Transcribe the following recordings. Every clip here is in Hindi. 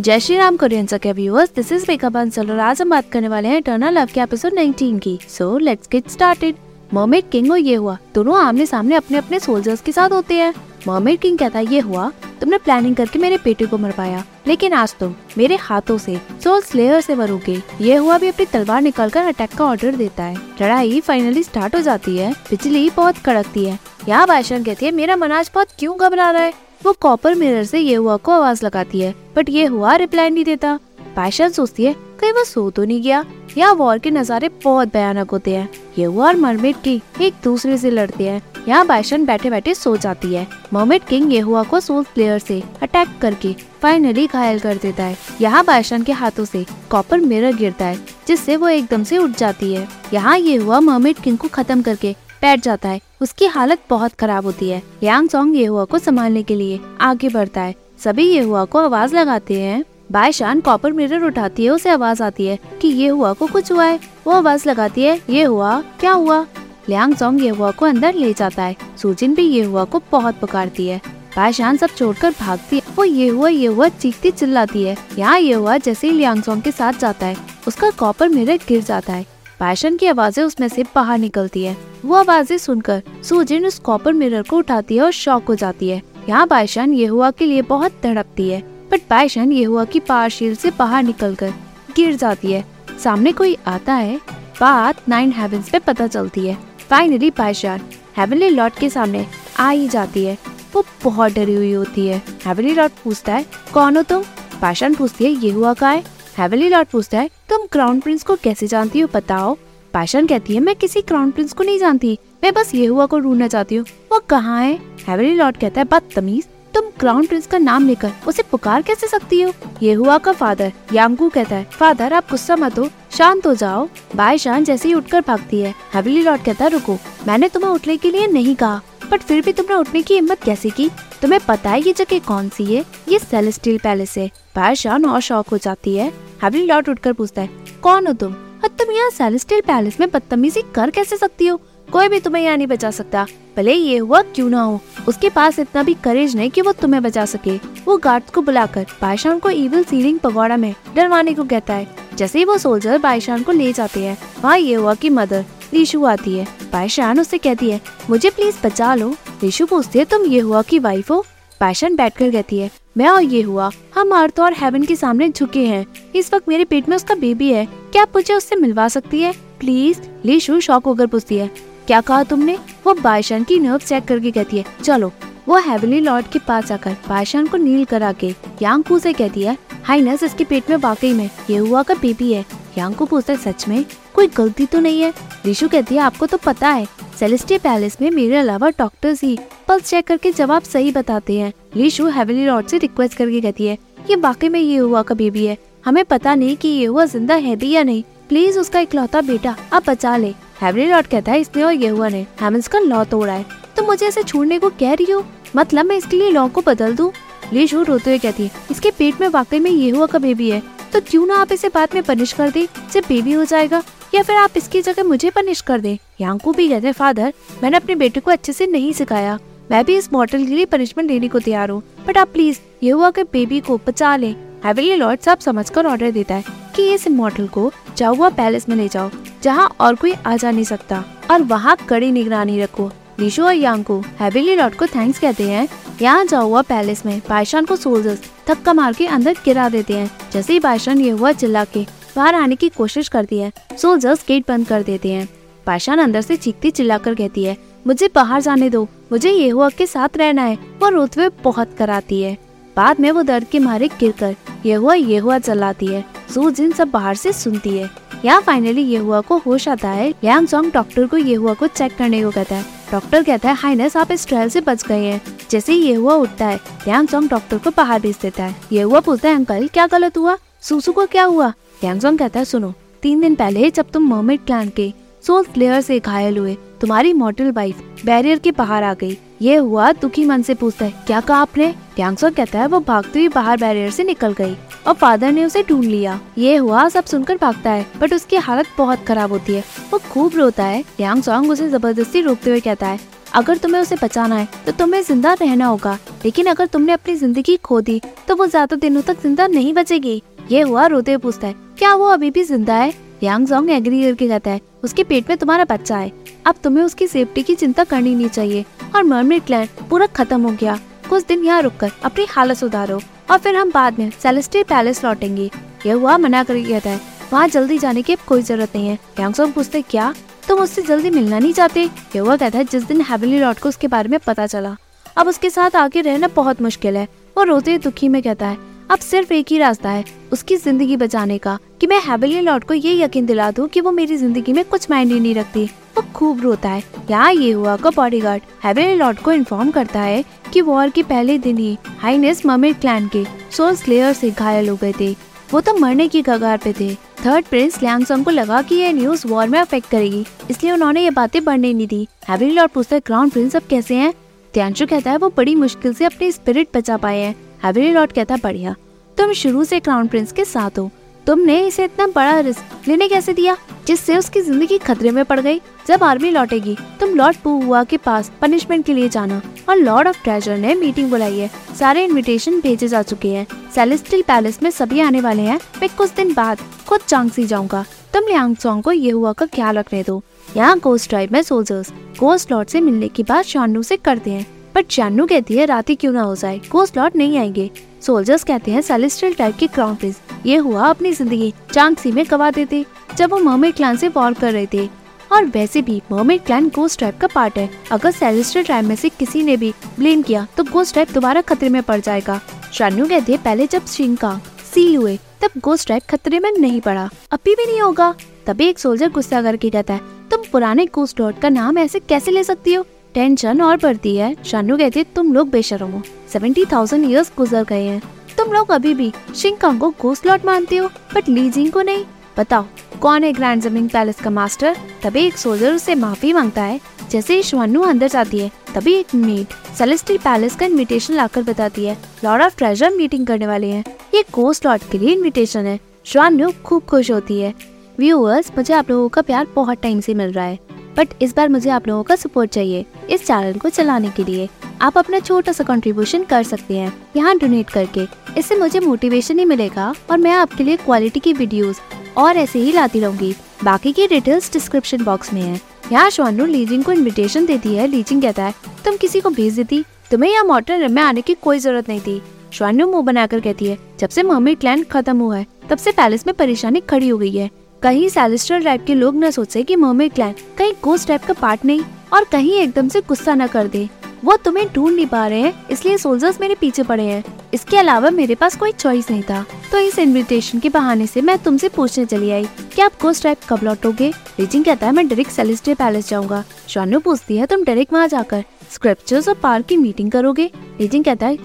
जय श्री राम कोरियन के viewers this is makeup Bansal और आज हम बात करने वाले हैं इटर्नल लव के एपिसोड 19 की। So let's get started mermaid king और ये हुआ, दोनों आमने सामने अपने अपने सोल्जर्स के साथ होते हैं। मर्मेड किंग कहता है, ये हुआ, तुमने प्लानिंग करके मेरे बेटे को मरवाया, लेकिन आज तुम मेरे हाथों से सोल स्लेयर से मरोगे। ये हुआ भी अपनी तलवार निकालकर अटैक का ऑर्डर देता है। लड़ाई फाइनली स्टार्ट हो जाती है, बिजली बहुत कड़कती है। यहाँ बादशाह कहती है, मेरा मनाज बहुत क्यों घबरा रहा है? वो कॉपर मिरर से ये हुआ को आवाज़ लगाती है बट ये हुआ रिप्लाई नहीं देता। पैशन सोचती है, कहीं वो सो तो नहीं गया यहाँ वॉर के नज़ारे बहुत भयानक होते हैं। ये हुआ और मरमेड की एक दूसरे से लड़ते हैं। यहाँ बाइशन बैठे बैठे सो जाती है। मोमेट किंग ये हुआ को सोल प्लेयर से अटैक करके फाइनली घायल कर देता है। यहाँ बाइशन के हाथों से कॉपर मिरर गिरता है, जिससे वो एकदम से उठ जाती है। यहाँ ये हुआ मोमेट किंग को खत्म करके बैठ जाता है। उसकी हालत बहुत खराब होती है। यांग सॉन्ग ये हुआ को संभालने के लिए आगे बढ़ता है। सभी ये हुआ को आवाज़ लगाते हैं। बायशान कॉपर मिरर उठाती है, उसे आवाज़ आती है कि ये हुआ को कुछ हुआ है। वो आवाज़ लगाती है ये हुआ क्या हुआ? लियांग जोंग ये हुआ को अंदर ले जाता है। सुजिन भी ये हुआ को बहुत पुकारती है। बायशान सब छोड़कर भागती है। वो ये हुआ ये हुआ चीखती चिल्लाती है। यहाँ ये हुआ जैसे ही लियांग जोंग के साथ जाता है, उसका कॉपर मिरर गिर जाता है। पैशन की आवाज़ें उसमें से बाहर निकलती है। वो आवाज़ें सुनकर सुजिन उस कॉपर मिरर को उठाती है और शॉक हो जाती है। यहाँ बायशान ये हुआ के लिए बहुत तड़पती है बट बायशान ये हुआ की पारशील से बाहर निकलकर गिर जाती है। सामने कोई आता है, बात नाइन हेवंस पे पता चलती है। फाइनली बायशान हेवनली लॉर्ड के सामने आ ही जाती है। वो बहुत डरी हुई होती है। हेवनली लॉर्ड पूछता है, कौन हो तुम? पाशान पूछती है ये हुआ का है। हेवनली लॉर्ड पूछता है, तुम क्राउन प्रिंस को कैसे जानती हो? बताओ. पाशन कहती है, मैं किसी क्राउन प्रिंस को नहीं जानती। मैं बस ये हुआ को ढूंढना चाहती हूँ। वो कहाँ है? हेवनली लॉर्ड कहता है, बदतमीज, तुम क्राउन प्रिंस का नाम लेकर उसे पुकार कैसे सकती हो? ये हुआ का फादर यांगू कहता है फादर आप गुस्सा मत हो, शांत हो जाओ। बाय शान जैसे ही उठकर भागती है। हेवली लॉर्ड कहता है, रुको, मैंने तुम्हें उठने के लिए नहीं कहा। बट फिर भी तुमने उठने की हिम्मत कैसे की? तुम्हें पता है ये जगह कौन सी है? ये सेलेस्टियल पैलेस है। बाय शान और शौक हो जाती है। हेवली लॉर्ड उठकर पूछता है, कौन हो तुम? और तुम यहाँ सेलेस्टियल पैलेस में बदतमीजी कर कैसे सकती हो? कोई भी तुम्हें यहाँ नहीं बचा सकता। भले ये हुआ, क्यों ना हो? उसके पास इतना भी करेज नहीं कि वो तुम्हें बचा सके। वो गार्ड्स को बुलाकर बायशान को इविल सीलिंग पगोड़ा में डरवाने को कहता है। जैसे ही वो सोल्जर बायशान को ले जाते हैं, वहाँ ये हुआ की मदर लीशु आती है। बायशान उससे कहती है, मुझे प्लीज़ बचा लो। लीशु पूछती है, तुम ये हुआ की वाइफ हो? बैट बैठकर कहती है, मैं और ये हुआ। हम अर्थ और हेवन के सामने झुके हैं। इस वक्त मेरे पेट में उसका बेबी है। क्या आप मुझे उससे मिलवा सकती है? प्लीज़ लीशु शौक होकर पूछती है, क्या कहा तुमने? वो बायशान की नर्व चेक करके कहती है, चलो। वो हेवली लॉर्ड के पास आकर बायशान को नील करा के यांकू से कहती है हाइनस इसके पेट में वाकई में ये हुआ का बेबी है। यांकू पूछता है, सच में? कोई गलती तो नहीं है। ऋषु कहती है, आपको तो पता है सेलेस्टिया पैलेस में मेरे अलावा डॉक्टर्स ही पल्स चेक करके जवाब सही बताते हैं। लीशु हेवली लॉर्ड से रिक्वेस्ट करके कहती है, ये वाकई में ये हुआ का बेबी है? हमें पता नहीं कि ये हुआ ज़िंदा है भी या नहीं। प्लीज़ उसका इकलौता बेटा आप बचा ले। हेवली लॉर्ड कहता है, इसने और ये हुआ ने हेमंस का लॉ तोड़ा है। तो मुझे ऐसे छोड़ने को कह रही हो? मतलब मैं इसके लिए लॉ को बदल दूँ? लीशु रोते हुए कहती है, इसके पेट में वाकई में ये हुआ का बेबी है? तो क्यों ना आप इसे बाद में पनिश कर दे? जब बेबी हो जाएगा। या फिर आप इसकी जगह मुझे पनिश कर दे। यांकू भी कहते फादर, मैंने अपने बेटे को अच्छे से नहीं सिखाया। मैं भी इस मॉडल के लिए पनिशमेंट देने को तैयार हूँ। बट आप प्लीज़ ये हुआ कि बेबी को बचा ले। हेवली लॉर्ड साहब समझकर ऑर्डर देता है कि इस मॉडल को जाहुआ पैलेस में ले जाओ, जहाँ और कोई आ जा नहीं सकता। और वहाँ कड़ी निगरानी रखो। निशु और यांको हेवली लॉर्ड को थैंक्स कहते हैं, यहाँ जाहुआ पैलेस में। पायशान को सोल्जर्स धक्का मार के अंदर गिरा देते हैं। जैसे ही पायशान ये हुआ, चिल्ला के बाहर आने की कोशिश करती है। सोल्जर्स गेट बंद कर देते हैं। पाशान अंदर से चीखती चिल्लाकर कहती है, मुझे बाहर जाने दो। मुझे ये हुआ के साथ रहना है। वो रोते हुए बहुत कराती है। बाद में वो दर्द के मारे गिर कर ये हुआ ये हुआ चलाती है जिन सब बाहर से सुनती है। यहाँ फाइनली ये हुआ को होश आता है। यांग जोंग डॉक्टर को ये हुआ को चेक करने को कहता है। डॉक्टर कहता है हाइनेस आप इस ट्रायल से बच गए हैं। जैसे ये हुआ उठता है यांग जोंग डॉक्टर को बाहर भेज देता है। ये हुआ पूछता है, अंकल, क्या गलत हुआ? सुसु को क्या हुआ? यांगजोंग कहता है, सुनो, तीन दिन पहले जब तुम मर्मेड क्लैन के सोल प्लेयर से घायल हुए, तुम्हारी मॉडल वाइफ बैरियर के बाहर आ गई। ये हुआ, दुखी मन से पूछता है, क्या कहा आपने? यांगसोंग कहता है, वो भागती हुई बाहर बैरियर से निकल गई और फादर ने उसे ढूंढ लिया। ये हुआ, सब सुनकर भागता है बट उसकी हालत बहुत खराब होती है। वो खूब रोता है। यांग सॉन्ग उसे ज़बरदस्ती रोकते हुए कहता है, अगर तुम्हें उसे बचाना है तो तुम्हें ज़िंदा रहना होगा, लेकिन अगर तुमने अपनी ज़िंदगी खो दी तो वो ज़्यादा दिनों तक ज़िंदा नहीं बचेगी। ये हुआ रोते पूछता है, क्या वो अभी भी ज़िंदा है? यांग जोंग एग्री करके कहता है, उसके पेट में तुम्हारा बच्चा है। अब तुम्हें उसकी सेफ्टी की चिंता करनी नहीं चाहिए। और मर्मेड क्लैन पूरा खत्म हो गया। कुछ दिन यहाँ रुक कर अपनी हालत सुधारो और फिर हम बाद में सेलेस्टी पैलेस लौटेंगे। यह हुआ मना कर कहता है, वहाँ जल्दी जाने की कोई ज़रूरत नहीं है। यांगसोंग पूछते क्या? तुम उससे जल्दी मिलना नहीं चाहते? यह हुआ कहता है, जिस दिन हेवली लॉर्ड को उसके बारे में पता चला, अब उसके साथ आगे रहना बहुत मुश्किल है। वो रोते दुखी में कहता है अब सिर्फ़ एक ही रास्ता है, उसकी ज़िंदगी बचाने का। कि मैं हेवली लॉर्ड को ये यकीन दिला दूँ कि वो मेरी ज़िंदगी में कुछ मायने नहीं रखती। वो खूब रोता है। यहाँ ये हुआ का बॉडीगार्ड हेवली लॉर्ड को इन्फॉर्म करता है कि वॉर के पहले दिन ही हाइनेस ममिर क्लैन के सोल स्लेयर से घायल हो गए थे। वो तो मरने की कगार पे थे। थर्ड प्रिंस लियांगसोंग को लगा कि ये न्यूज़ वॉर में अफेक्ट करेगी। इसलिए उन्होंने ये बातें बढ़ने नहीं दी। हैवी लॉर्ड पूछता है क्राउन प्रिंस अब कैसे हैं? त्यांशु कहता है, वो बड़ी मुश्किल से अपनी स्पिरिट बचा पाए हैं। हैवी लॉर्ड कहता, बढ़िया, तुम शुरू से क्राउन प्रिंस के साथ हो। तुमने इसे इतना बड़ा रिस्क लेने कैसे दिया, जिससे उसकी ज़िंदगी खतरे में पड़ गई? जब आर्मी लौटेगी, तुम लॉर्ड पुआ के पास पनिशमेंट के लिए जाना और लॉर्ड ऑफ़ ट्रेजर ने मीटिंग बुलाई है। सारे इनविटेशन भेजे जा चुके हैं। सेलेस्टियल पैलेस में सभी आने वाले हैं। मैं कुछ दिन बाद खुद चांगसी जाऊँगा। तुम लियांग सॉन्ग को ये हुआ का ख्याल रखने दो। यहाँ गोस्ट ड्राइव में सोल्जर्स गोस्ट लॉर्ड से मिलने की बात शानू से करते हैं। बट शानू कहती है, रात ही क्यों ना हो जाए? गोस्ट लॉर्ड नहीं आएँगे. सोल्जर्स कहते हैं सेलेस्टियल टाइप के क्राउन प्रिंस ये हुआ अपनी ज़िंदगी चांगसी में गवा देते, जब वो मर्मेड क्लान से वॉर कर रहे थे। और वैसे भी मर्मेड क्लैन गोस्ट ट्राइब का पार्ट है। अगर सेलेस्टर ट्राइब में से किसी ने भी ब्लेम किया तो गोस्ट ट्राइब दोबारा खतरे में पड़ जाएगा। शानू कहते हैं, पहले जब शिंका सील हुए, तब गोस्ट ट्राइब खतरे में नहीं पड़ा। अभी भी नहीं होगा। तभी एक सोल्जर गुस्सा करके कहता है, तुम पुराने गोस्ट लॉर्ड का नाम ऐसे कैसे ले सकती हो? टेंशन और बढ़ती है। शानू कहते, तुम लोग बेशरम हो। सेवेंटी थाउज़ेंड ईयर्स गुजर गए हैं। तुम लोग अभी भी शिंकांग को गोस्ट लॉर्ड मानते हो बट लीजिंग को नहीं। बताओ, कौन है ग्रैंड जमिंग पैलेस का मास्टर तभी एक सोल्जर उससे माफ़ी माँगता है। जैसे ही श्वानू अंदर जाती है, तभी एक मेड सेलेस्टी पैलेस का इनविटेशन लाकर बताती है लॉर्ड ऑफ़ ट्रेजर मीटिंग करने वाले हैं। ये कोस्ट लॉर्ड के लिए इनविटेशन है। श्वानू खूब खुश होती है। व्यूअर्स मुझे आप लोगों का प्यार बहुत टाइम से मिल रहा है। बट इस बार मुझे आप लोगों का सपोर्ट चाहिए इस चैनल को चलाने के लिए। आप अपना छोटा सा कंट्रीब्यूशन कर सकते हैं। यहाँ डोनेट करके। इससे मुझे मोटिवेशन ही मिलेगा और मैं आपके लिए क्वालिटी की वीडियोस और ऐसे ही लाती रहूँगी। बाकी की डिटेल्स डिस्क्रिप्शन बॉक्स में है। यहाँ श्वानू लीजिंग को इनविटेशन देती है। लीजिंग कहता है, तुम किसी को भेज देती? तुम्हें यहाँ मॉडर्न में आने की कोई ज़रूरत नहीं थी। श्वानू मुँह बनाकर कहती है, जब से मम्मी क्लैंड खत्म हुआ है, तब से पैलेस में परेशानी खड़ी हो गई है। कहीं सेलेस्ट्रल टाइप के लोग न सोचे कि मर्मेड क्लैन कहीं गोस्ट टाइप का पार्ट नहीं और कहीं एकदम से गुस्सा न कर दे। वो तुम्हें ढूंढ नहीं पा रहे हैं, इसलिए सोल्जर्स मेरे पीछे पड़े हैं। इसके अलावा मेरे पास कोई चॉइस नहीं था। तो इस इनविटेशन के बहाने से मैं तुमसे पूछने चली आई कि आप गोस्ट टाइप कब लौटोगे? रिजिंग कहता है, मैं डायरेक्ट सेलेस्टे पैलेस जाऊँगा। शानू पूछती है, तुम डायरेक्ट वहाँ जाकर स्क्रिप्चर्स और पार्क की मीटिंग करोगे? रिजिंग कहता है,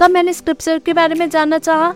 कब मैंने स्क्रिप्चर के बारे में जानना चाहा?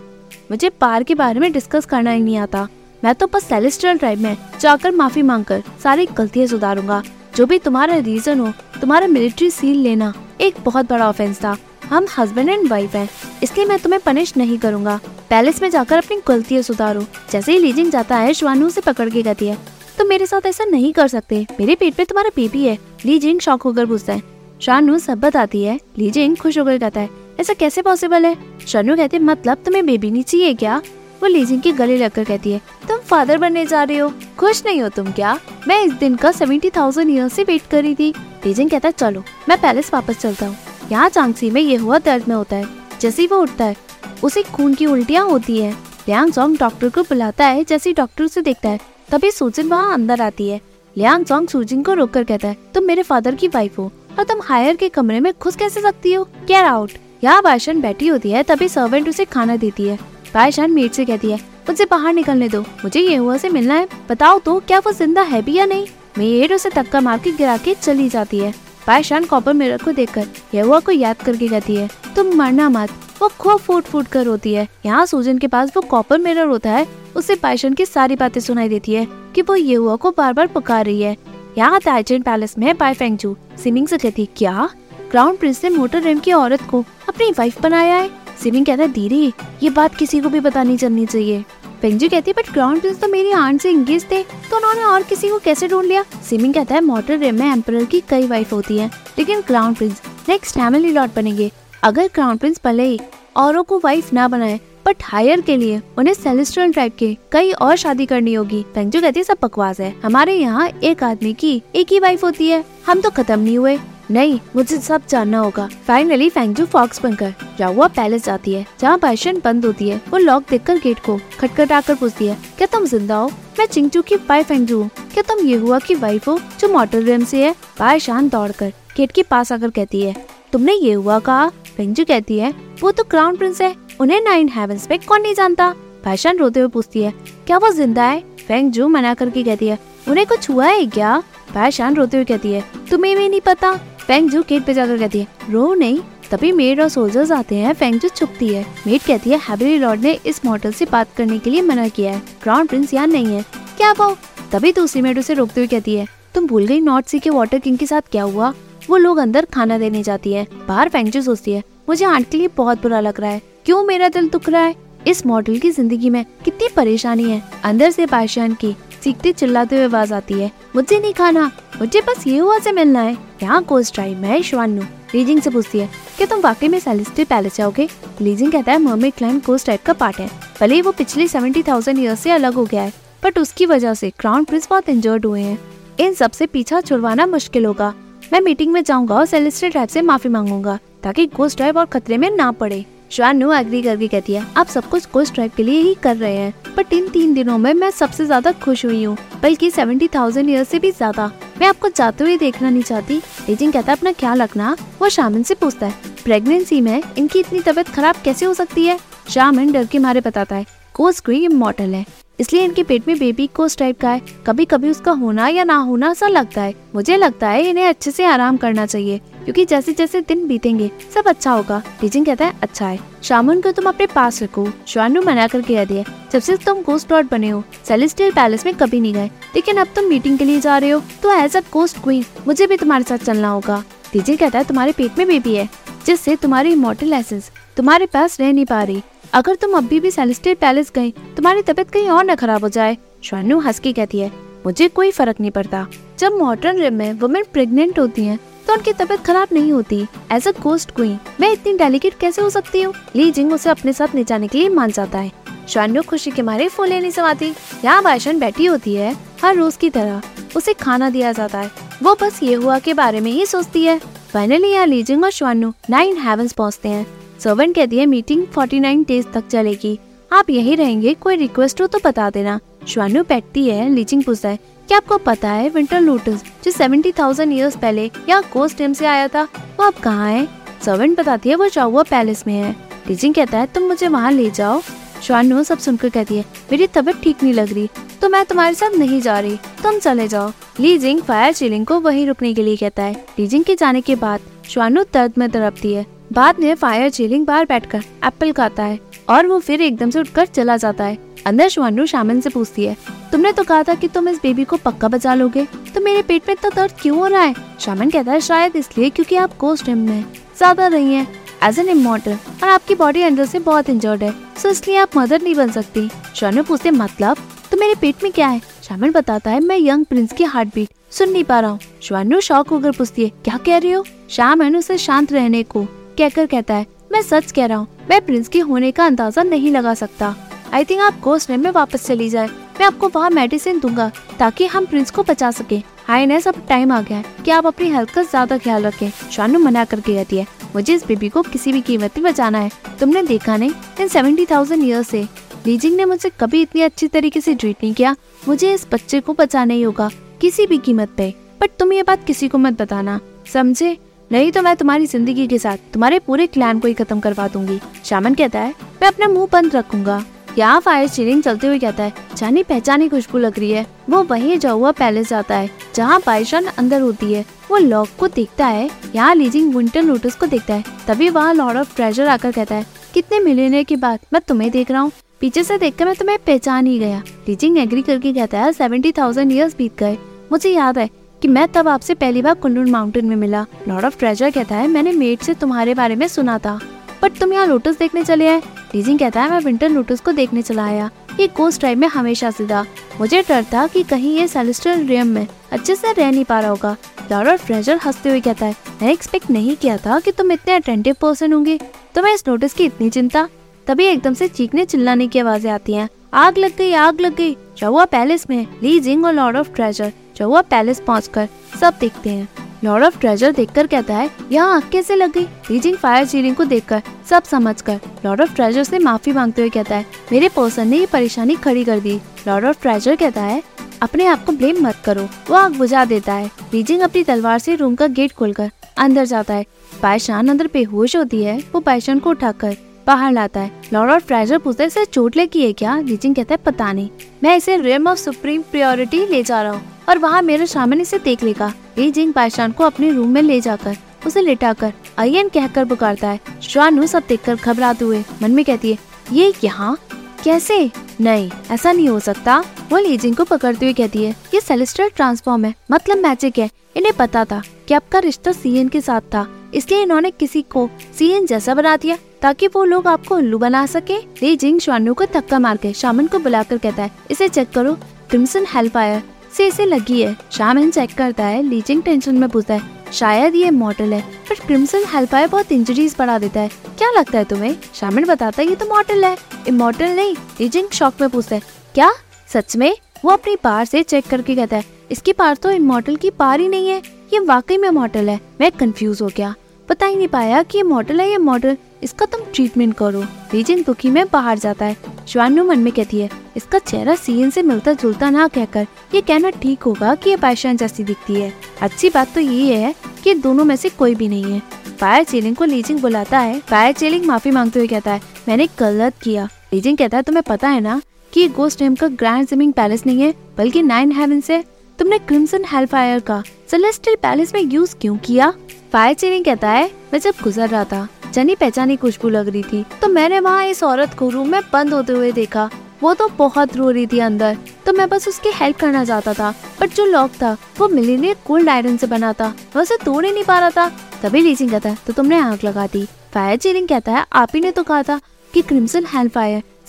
मुझे पार के बारे में डिस्कस करना ही नहीं आता। मैं तो बस सेलेस्ट्रियल ट्राइब में जाकर माफ़ी मांगकर सारी गलतियाँ सुधारूँगा। जो भी तुम्हारा रीजन हो, तुम्हारा मिलिट्री सील लेना एक बहुत बड़ा ऑफेंस था। हम हस्बैंड एंड वाइफ हैं, इसलिए मैं तुम्हें पनिश नहीं करूँगा। पैलेस में जाकर अपनी गलतियाँ सुधारो। जैसे ही लीजिंग जाता है, श्वानू से पकड़ के कहती है, तुम मेरे साथ ऐसा नहीं कर सकते। मेरे पेट पे तुम्हारा बेबी है। लीजिंग शौक होकर पूछता है। शानू सब बताती है। लीजिंग खुश होकर कहता है, ऐसा कैसे पॉसिबल है? शानू कहते मतलब तुम्हें बेबी नहीं चाहिए क्या? वो लीजिंग के गले लगकर कहती है, तुम फादर बनने जा रहे हो। खुश नहीं हो तुम क्या? मैं इस दिन का सेवेंटी थाउज़ेंड ईयर से वेट कर रही थी। लीजिंग कहता है, चलो, मैं पैलेस वापस चलता हूँ। यहाँ चांगसी में ये हुआ दर्द में होता है। जैसे वो उठता है, उसे खून की उल्टियाँ होती है। लियांग जोंग डॉक्टर को बुलाता है, जैसे डॉक्टर उसे देखता है, तभी सूजिन वहाँ अंदर आती है। लियांग जोंग सूजिन को रोक कर कहता है, तुम मेरे फादर की वाइफ हो, और तुम हायर के कमरे में घुस कैसे सकती हो? गेट आउट यहाँ बाशन बैठी होती है, तभी सर्वेंट उसे खाना देती है। पायशान मीट से कहती है मुझे बाहर निकलने दो। मुझे ये हुआ से मिलना है। बताओ तो क्या वो ज़िंदा है भी या नहीं? मेड उसे धक्का मार के गिरा के चली जाती है। पायशान कॉपर मिरर को देखकर यह हुआ को याद करके कहती है, तुम मरना मत। वो खूब फूट फूट कर रोती है। यहाँ सूजन के पास वो कॉपर मिरर होता है। उसे पायशन की सारी बातें सुनाई देती है कि वो ये हुआ को बार बार पुकार रही है। यहाँ ताइचन पैलेस में पाई फेंगजू सिमिंग से कहती, क्या? क्राउन प्रिंस ने मोटर रेम की औरत को अपनी वाइफ बनाया है? सिमिंग कहता है, दीदी, ये बात किसी को भी पता नहीं चलनी चाहिए। पेंजी कहती है बट क्राउन प्रिंस तो मेरी आंट से इंगेज थे तो उन्होंने और किसी को कैसे ढूंढ लिया? सिमिंग कहता है मोटर रेम में एम्पर की कई वाइफ होती है, लेकिन crown prince next family lord बनेंगे। अगर क्राउन प्रिंस भले ही औरों को वाइफ ना बनाए बट हायर के लिए उन्हें सेलेस्ट्रियल टाइप के कई और शादी करनी होगी। पेंजू कहती है, सब बकवास है। हमारे यहाँ एक आदमी की एक ही वाइफ होती है। हम तो खत्म नहीं हुए। नहीं, मुझे सब जानना होगा। फाइनली फेंगजू फॉक्स बनकर जावा पैलेस जाती है, जहाँ पैशन बंद होती है, वो लॉक देखकर गेट को खटखटा कर पूछती है, क्या तुम ज़िंदा हो? मैं चिंगचू की वाइफ फेंगजू हूँ। क्या तुम ये हुआ की वाइफ हो जो मॉटल रेम से है? पायशान दौड़कर गेट के पास आकर कहती है, तुमने ये हुआ कहा? फेंगजू कहती है, वो तो क्राउन प्रिंस है, उन्हें नाइन हेवंस पे कौन नहीं जानता? पायशान रोते हुए पूछती है, क्या वो ज़िंदा है? फेंगजू मना करके कहती है, उन्हें कुछ हुआ है क्या? पायशान रोते हुए कहती है, तुम्हें भी नहीं पता। फेंगजू गेट पे जाकर कहती है, रो नहीं, तभी मेड और सोल्जर्स आते हैं फेंगजू छुपती है। मेड कहती है हैबरी लॉर्ड ने इस मॉडल से बात करने के लिए मना किया है। क्राउन प्रिंस यहाँ नहीं है। क्या वो तभी दूसरी मेड उसे रोकते हुए कहती है, तुम भूल गई नॉर्थ सी के वाटर किंग के साथ क्या हुआ? वो लोग अंदर खाना देने जाती है। बाहर फेंगजू सोचती है, मुझे आंट के लिए बहुत बुरा लग रहा है। क्यों मेरा दिल दुख रहा है? इस मॉडल की ज़िंदगी में कितनी परेशानी है। अंदर से पाशान की सीखते चिल्लाते हुए आवाज़ आती है मुझे नहीं खाना, मुझे बस ये हुआ से मिलना है। यहाँ कोस्ट ड्राइव मैं श्वानु लीजिंग से पूछती है, क्या तुम वाकई में सेलेस्टी पैलेस जाओगे? लीजिंग कहता है मर्मेड क्लाइम कोस्ट टाइप का पार्ट है। भले वो पिछले सेवेंटी थाउज़ेंड ईयर से अलग हो गया है बट उसकी वजह से क्राउन प्रिंस बहुत इंजर्ड हुए हैं। इन सबसे पीछा छुड़वाना मुश्किल होगा। मैं मीटिंग में जाऊँगा और सेलेस्टी टाइप से माफ़ी मांगूँगा, ताकि गोस्ट ड्राइव और खतरे में ना पड़े। शानू एग्री करके कहती है, आप सब कुछ कोस्ट ड्राइव के लिए ही कर रहे हैं, बट इन तीन दिनों में मैं सबसे ज़्यादा खुश हुई हूँ, बल्कि सेवेंटी थाउज़ेंड ईयर से भी ज़्यादा। मैं आपको जाते हुए देखना नहीं चाहती, लेकिन कहता है, अपना ख्याल रखना, वो शामिन से पूछता है प्रेगनेंसी में इनकी इतनी तबीयत खराब कैसे हो सकती है? शामिन डर के मारे बताता है कोस्ट कोई इमोटल है, इसलिए इनके पेट में बेबी कोस टाइप का है कभी कभी उसका होना या ना होना ऐसा लगता है, मुझे लगता है इन्हें अच्छे से आराम करना चाहिए क्योंकि जैसे जैसे दिन बीतेंगे, सब अच्छा होगा। टीचिंग कहता है अच्छा है। शामुन को तुम अपने पास रखो। शानू मना कर कह दिया जब से तुम गोस्ट लॉर्ड बने हो सेलेस्टियल पैलेस में कभी नहीं गए। लेकिन अब तुम मीटिंग के लिए जा रहे हो तो एज अ गोस्ट क्वीन मुझे भी तुम्हारे साथ चलना होगा। टीचिंग कहता है, तुम्हारे पेट में बेबी है, जिससे तुम्हारी इमोटल एसेंस तुम्हारे पास रह नहीं पा रही। अगर तुम अभी भी सेलेस्टियल पैलेस गए, तुम्हारी तबीयत कहीं और न खराब हो जाए। शानू हंस के कहती है, मुझे कोई फ़र्क नहीं पड़ता। जब मॉडर्न रिम में वुमेन प्रेग्नेंट होती हैं तो उनकी तबीयत खराब नहीं होती। एज अ गोस्ट क्वीन मैं इतनी डेलिकेट कैसे हो सकती हूँ? ली जिंग उसे अपने साथ ले जाने के लिए मान जाता है। शान्यो खुशी के मारे फूले नहीं समाती यहाँ बाशन बैठी होती है, हर रोज की तरह। उसे खाना दिया जाता है। वो बस ये हुआ के बारे में ही सोचती है। फाइनली यहाँ लीजिंग और श्वानु नाइन हेवंस पहुँचते हैं। सर्वेंट कहती है मीटिंग फोर्टी नाइन डेज़ तक चलेगी। आप यही रहेंगे, कोई रिक्वेस्ट हो तो बता देना। श्वानु बैठती है लीजिंग पूछता है क्या आपको पता है विंटर लोटस जो सेवेंटी थाउज़ेंड ईयर्स पहले यहाँ कोस्ट टीम से आया था, वो अब कहाँ है? सर्वेंट बताती है वो चाउआ पैलेस में है। लीचिंग कहता है, तुम मुझे वहाँ ले जाओ। श्वानु सब सुनकर कहती है, मेरी तबीयत ठीक नहीं लग रही तो मैं तुम्हारे साथ नहीं जा रही, तुम चले जाओ। लीजिंग फायर चिलिंग को वहीं रुकने के लिए कहता है। लीजिंग के जाने के बाद श्वानु दर्द में तड़पती है। बाद में फायर चिलिंग बाहर बैठकर एप्पल खाता है और वो फिर एकदम से उठकर चला जाता है। अंदर श्वानु शामिन से पूछती है, तुमने तो कहा था कि तुम इस बेबी को पक्का बचा लोगे तो मेरे पेट में इतना दर्द क्यों हो रहा है? शामिन कहता है, शायद इसलिए क्योंकि आप कोस्ट में ज़्यादा रही हैं एज एन इमोटल और आपकी बॉडी अंदर से बहुत इंजर्ड है सो इसलिए आप मदर नहीं बन सकती. शानु पूछते मतलब? तो मेरे पेट में क्या है? शामिल बताता है, मैं यंग प्रिंस की हार्ट बीट सुन नहीं पा रहा हूँ. श्वानु शौक होकर पूछती है, क्या कह रही हो? शामिल उसे शांत रहने को कहकर कहता है, मैं सच कह रहा हूँ, मैं प्रिंस के होने का अंदाज़ा नहीं लगा सकता आई थिंक आप गोस्ट में वापस चली जाए। मैं आपको वहाँ मेडिसिन दूँगा, ताकि हम प्रिंस को बचा सके। हाईनेस अब टाइम आ गया है। कि आप अपनी हेल्थ का ज़्यादा ख्याल रखें? शानू मना करके कहती है। मुझे इस बेबी को किसी भी कीमत में बचाना है। तुमने देखा नहीं? इन सेवेंटी थाउज़ेंड ईयर से लीजिंग ने मुझे कभी इतनी अच्छी तरीके से ट्रीट नहीं किया। मुझे इस बच्चे को बचाना ही होगा, किसी भी कीमत पे। बट तुम ये बात किसी को मत बताना। समझे? नहीं तो मैं तुम्हारी ज़िंदगी के साथ तुम्हारे पूरे क्लैन को ही खत्म करवा दूँगी। शामन कहता है, मैं अपना मुँह बंद रखूँगा। यहाँ फायर स्टीरिंग चलते हुए कहता है, जानी पहचानी खुशबू लग रही है। वो वही हुआ पैलेस जाता है, जहाँ पायशान अंदर होती है। वो लॉक को देखता है, यहाँ लीजिंग विंटर लोटस को देखता है। तभी वहाँ लॉर्ड ऑफ़ ट्रेजर आकर कहता है, कितने मिलने के बाद मैं तुम्हें देख रहा हूँ। पीछे से देखकर मैं तुम्हें पहचान ही गया। लीजिंग एग्री करके कहता है सेवेंटी थाउज़ेंड ईयर्स बीत गए। मुझे याद है कि मैं तब आपसे पहली बार कुल्लू माउंटेन में मिला। लॉर्ड ऑफ़ ट्रेजर कहता है, मैंने मेट से तुम्हारे बारे में सुना था बट तुम यहाँ लोटस देखने चले आए। लीजिंग कहता है, मैं विंटर लोटस को देखने चला आया। ये कोस्ट ड्राइव में हमेशा से था मुझे डर था कि कहीं ये सेलेस्ट्रियल रियम में अच्छे से रह नहीं पा रहा होगा। लॉर्ड ऑफ़ ट्रेजर हँसते हुए कहता है, मैंने एक्सपेक्ट नहीं किया था कि तुम इतने अटेंटिव पर्सन होंगे। तुम्हें इस नोटिस की इतनी चिंता? तभी एकदम से चीखने चिल्लाने की आवाज़ें आती हैं। आग लग गई, आग लग गई। चौवा पैलेस में। ली जिंग और लॉर्ड ऑफ़ ट्रेजर चौवा पैलेस पहुंचकर सब देखते हैं। लॉर्ड ऑफ़ ट्रेजर देखकर कहता है, यहाँ आग कैसे लग गई? लीजिंग फायर चीरिंग को देखकर सब समझकर लॉर्ड ऑफ़ ट्रेजर से माफ़ी मांगते हुए कहता है, मेरे पर्सन ने ये परेशानी खड़ी कर दी। लॉर्ड ऑफ़ ट्रेजर कहता है, अपने आप को ब्लेम मत करो। वो आग बुझा देता है। लीजिंग अपनी तलवार से रूम का गेट खोलकर अंदर जाता है। पायशान अंदर बेहोश होती है। वो पायशान को उठाकर बाहर लाता है। लॉर्ड और ट्रेजर पूछता है, इसे चोट लगी है क्या? लीजिंग कहता है, पता नहीं। मैं इसे रेम ऑफ़ सुप्रीम प्रियोरिटी ले जा रहा हूँ और वहाँ मेरा शामिल इसे देख लेगा लीजिंग पायशान को अपने रूम में ले जाकर, उसे लिटाकर अयन कहकर पुकारता है। श्वानु सब देखकर घबराते हुए मन में कहती है, ये यहाँ? कैसे? नहीं, ऐसा नहीं हो सकता। वो लीजिंग को पकड़ते हुए कहती है, ये सेलेस्टर ट्रांसफॉर्म है मतलब मैजिक है। इन्हें पता था कि आपका रिश्ता सीएन के साथ था। इसलिए इन्होंने किसी को सीएन जैसा बना दिया, ताकि वो लोग आपको उल्लू बना सके। जिंग शानु को धक्का मार के शामन को बुलाकर कहता है, इसे चेक करो क्रिम्सन हेल्प आयर से इसे लगी है। शामन चेक करता है, लीजिंग टेंशन में पूछता है, शायद ये मॉडल है। पर क्रिम्सन हेल्प आयर बहुत इंजरीज बढ़ा देता है, क्या लगता है तुम्हें? शामिल बताता है, ये तो मॉडल है। इमोटल नहीं, लीजिंग शॉक में पूछता है, क्या? सच में? वो अपनी पार से चेक करके कहता है, इसकी पार तो इमोटल की पार ही नहीं है, ये वाकई में मॉडल है। मैं कंफ्यूज हो गया। पता ही नहीं पाया कि ये मॉडल है या मॉडल इसका तुम ट्रीटमेंट करो। रीजन दुखी में बाहर जाता है। श्वानु मन में कहती है, इसका चेहरा सीएन से मिलता जुलता ना कहकर, ये कहना ठीक होगा कि ये पायशान जैसी दिखती है। अच्छी बात तो ये है कि दोनों में से कोई भी नहीं है। फायर चेलिंग को लीजिंग बुलाता है। फायर चेलिंग माफ़ी मांगते हुए कहता है, मैंने गलत किया। लीजिंग कहता है, तुम्हें पता है ना कि गोस्ट नेम का ग्रैंड स्विमिंग पैलेस नहीं है, बल्कि नाइन हेवन से तुमने क्रिम्सन हेलफायर का सेलेस्टियल पैलेस में यूज़ क्यों किया? फायर चेलिंग कहता है, मैं जब गुजर रहा था, जनी पहचानी खुशबू लग रही थी तो मैंने वहाँ इस औरत को रूम में बंद होते हुए देखा। वो तो बहुत रो रही थी अंदर तो मैं बस उसकी हेल्प करना चाहता था बट जो लॉक था, वो मिलीनियर कोल्ड आयरन से बना था मैं उसे तोड़ ही नहीं पा रहा था। तभी लीजिंग कहता है तो तुमने आग लगा दी? फायर चेरिंग कहता है, आप ही ने तो कहा था कि क्रिम्सन हेल्प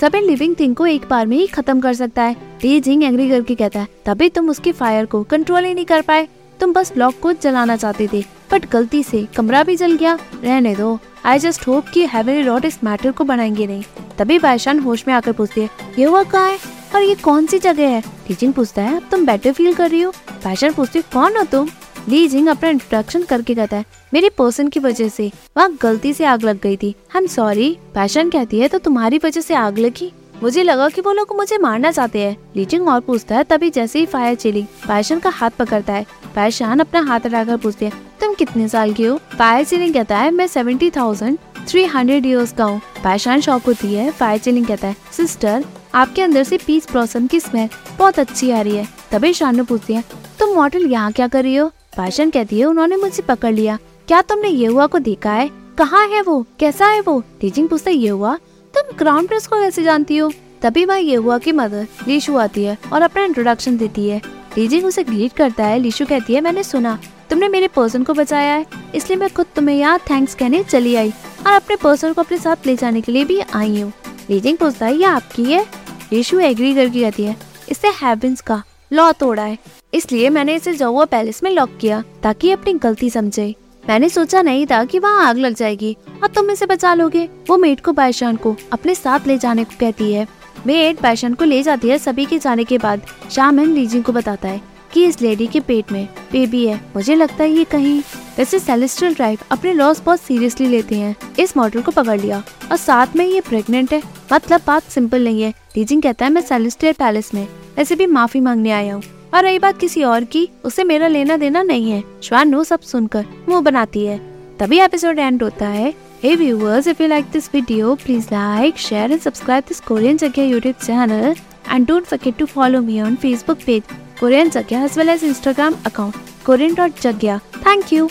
फायर सभी लिविंग थिंग को एक बार में ही खत्म कर सकता है। लीजिंग एग्री करके कहता है, तभी तुम उसकी फायर को कंट्रोल ही नहीं कर पाए। तुम बस लॉक को जलाना चाहते थे बट गलती से कमरा भी जल गया। रहने दो। आई जस्ट होप कि हेवनी रॉड इस मैटर को बनाएँगे नहीं। तभी बायशान होश में आकर पूछती है, ये हुआ कहाँ है? और ये कौन सी जगह है? टीचिंग पूछता है तुम बेटर फील कर रही हो? बायशान पूछती कौन हो तुम? ली जिंग अपना इंट्रोडक्शन करके कहता है। मेरी पर्सन की वजह से। वहाँ गलती से आग लग गई थी। हम सॉरी पैशन कहती है तो तुम्हारी वजह से आग लगी। मुझे लगा कि वो लोग मुझे मारना चाहते हैं। लीचिंग और पूछता है, तभी जैसे ही फायर चिली पैशन का हाथ पकड़ता है। पैशान अपना हाथ हटाकर पूछती है, तुम कितने साल की हो? फायर चिलिंग कहता है, मैं seventy thousand three hundred years का हूँ। पैशान शौक होती है फायर चिलिंग कहता है सिस्टर आपके अंदर से पीस ब्लॉसम की स्मेल बहुत अच्छी आ रही है। तभी शानू पूछती है, तुम मॉडल यहाँ क्या कर रही हो? पैशन कहती है, उन्होंने मुझे पकड़ लिया। क्या तुमने ये हुआ को देखा है? कहाँ है वो? कैसा है वो? टीचिंग पूछता ये हुआ तुम क्राउन प्रिंस को कैसे जानती हो? तभी वह ये हुआ की मदर लीशु आती है और अपना इंट्रोडक्शन देती है। लीजिंग उसे ग्रीट करता है। लीशु कहती है, मैंने सुना, तुमने मेरे पर्सन को बचाया है। इसलिए मैं खुद तुम्हें यहाँ थैंक्स कहने चली आई और अपने पर्सन को अपने साथ ले जाने के लिए भी आई हूँ। लीजिंग पूछता है ये आपकी है? लीशु एग्री करके कहती है, इससे हैविंस का लॉ तोड़ा है। इसलिए मैंने इसे जौआ पैलेस में लॉक किया, ताकि अपनी गलती समझे। मैंने सोचा नहीं था कि वहाँ आग लग जाएगी। और तुम इसे बचा लोगे। वो मेट को बायशान को अपने साथ ले जाने को कहती है। मेट बायशान को ले जाती है सभी के जाने के बाद। शामन लीजिंग को बताता है कि इस लेडी के पेट में बेबी है। मुझे लगता है ये कहीं वैसे सेलेस्ट्रियल ड्राइव अपने लॉस बहुत सीरियसली लेते हैं। इस मॉडल को पकड़ लिया। और साथ में ये प्रेग्नेंट है। मतलब बात सिंपल नहीं है। लीजिंग कहता है मैं सेलेस्ट्रियल पैलेस में। ऐसे भी माफ़ी मांगने आया हूँ। और रही बात किसी और की उसे मेरा लेना देना नहीं है श्वानु सब सुनकर मुँह बनाती है तभी एपिसोड एंड होता है Hey viewers, if you like this video, please like, share and subscribe this Korean Jagya YouTube channel and don't forget to follow me on Facebook page Korean Jagya as well as Instagram account korean.jagya. Thank you.